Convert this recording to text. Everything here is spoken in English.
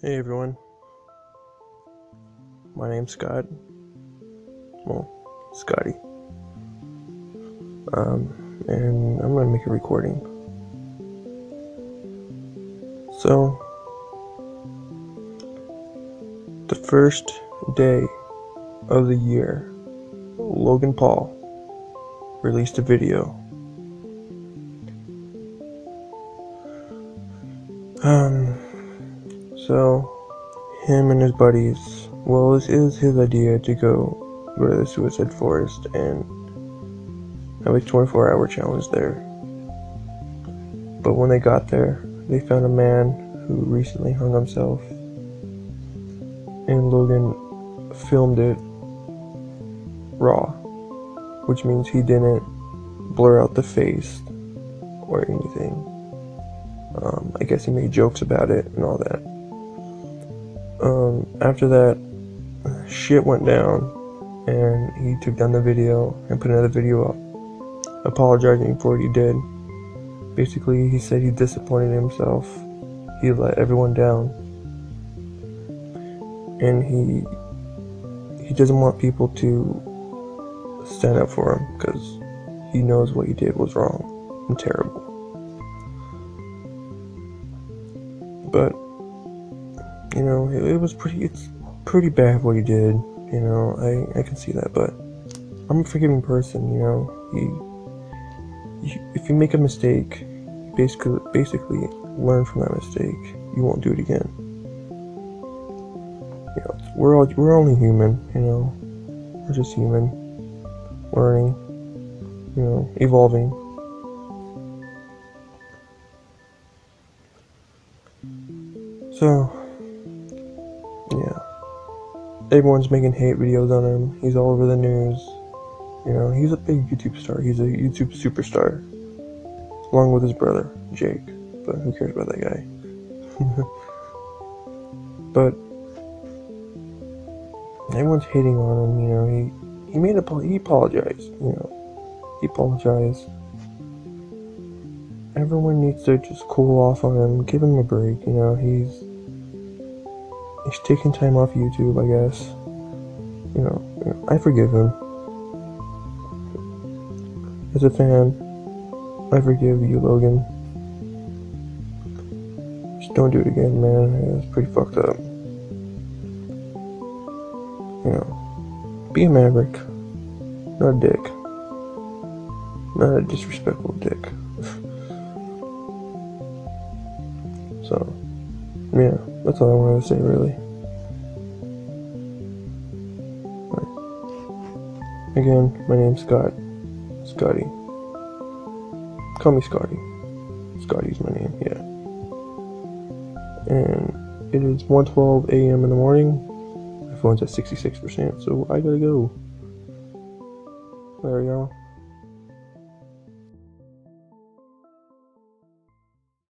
Hey everyone. My name's Scott. Well, Scotty. Um, and I'm gonna make a recording. So, the first day of the year, Logan Paul released a video. Um, so, him and his buddies, well, this is his idea to go go to the Suicide Forest and have a 24 hour challenge there. But when they got there, they found a man who recently hung himself, and Logan filmed it raw, which means he didn't blur out the face or anything. Um, I guess he made jokes about it and all that after that, shit went down, and he took down the video and put another video up, apologizing for what he did. Basically, he said he disappointed himself. He let everyone down, and he he doesn't want people to stand up for him because he knows what he did was wrong and terrible. But you know, it, it, was pretty, it's pretty bad what he did, you know, I, I can see that, but I'm a forgiving person, you know, if you make a mistake, basically, basically learn from that mistake, you won't do it again. You know, we're all, we're only human, you know, we're just human, learning, you know, evolving. So. Everyone's making hate videos on him. He's all over the news. You know, he's a big YouTube star. He's a YouTube superstar. Along with his brother, Jake. But who cares about that guy? but everyone's hating on him, you know, he he made a he apologized, you know. He apologized. Everyone needs to just cool off on him, give him a break, you know, he's He's taking time off YouTube, I guess. You know, I forgive him. As a fan, I forgive you, Logan. Just don't do it again, man. It's pretty fucked up. You know, be a maverick, not a dick. Not a disrespectful dick. so. That's all I wanted to say, really. Again, my name's Scott. Scotty. Call me Scotty. Scotty's my name, yeah. And it is 1.12 a.m. in the morning. My phone's at 66%, so I gotta go. There, y'all.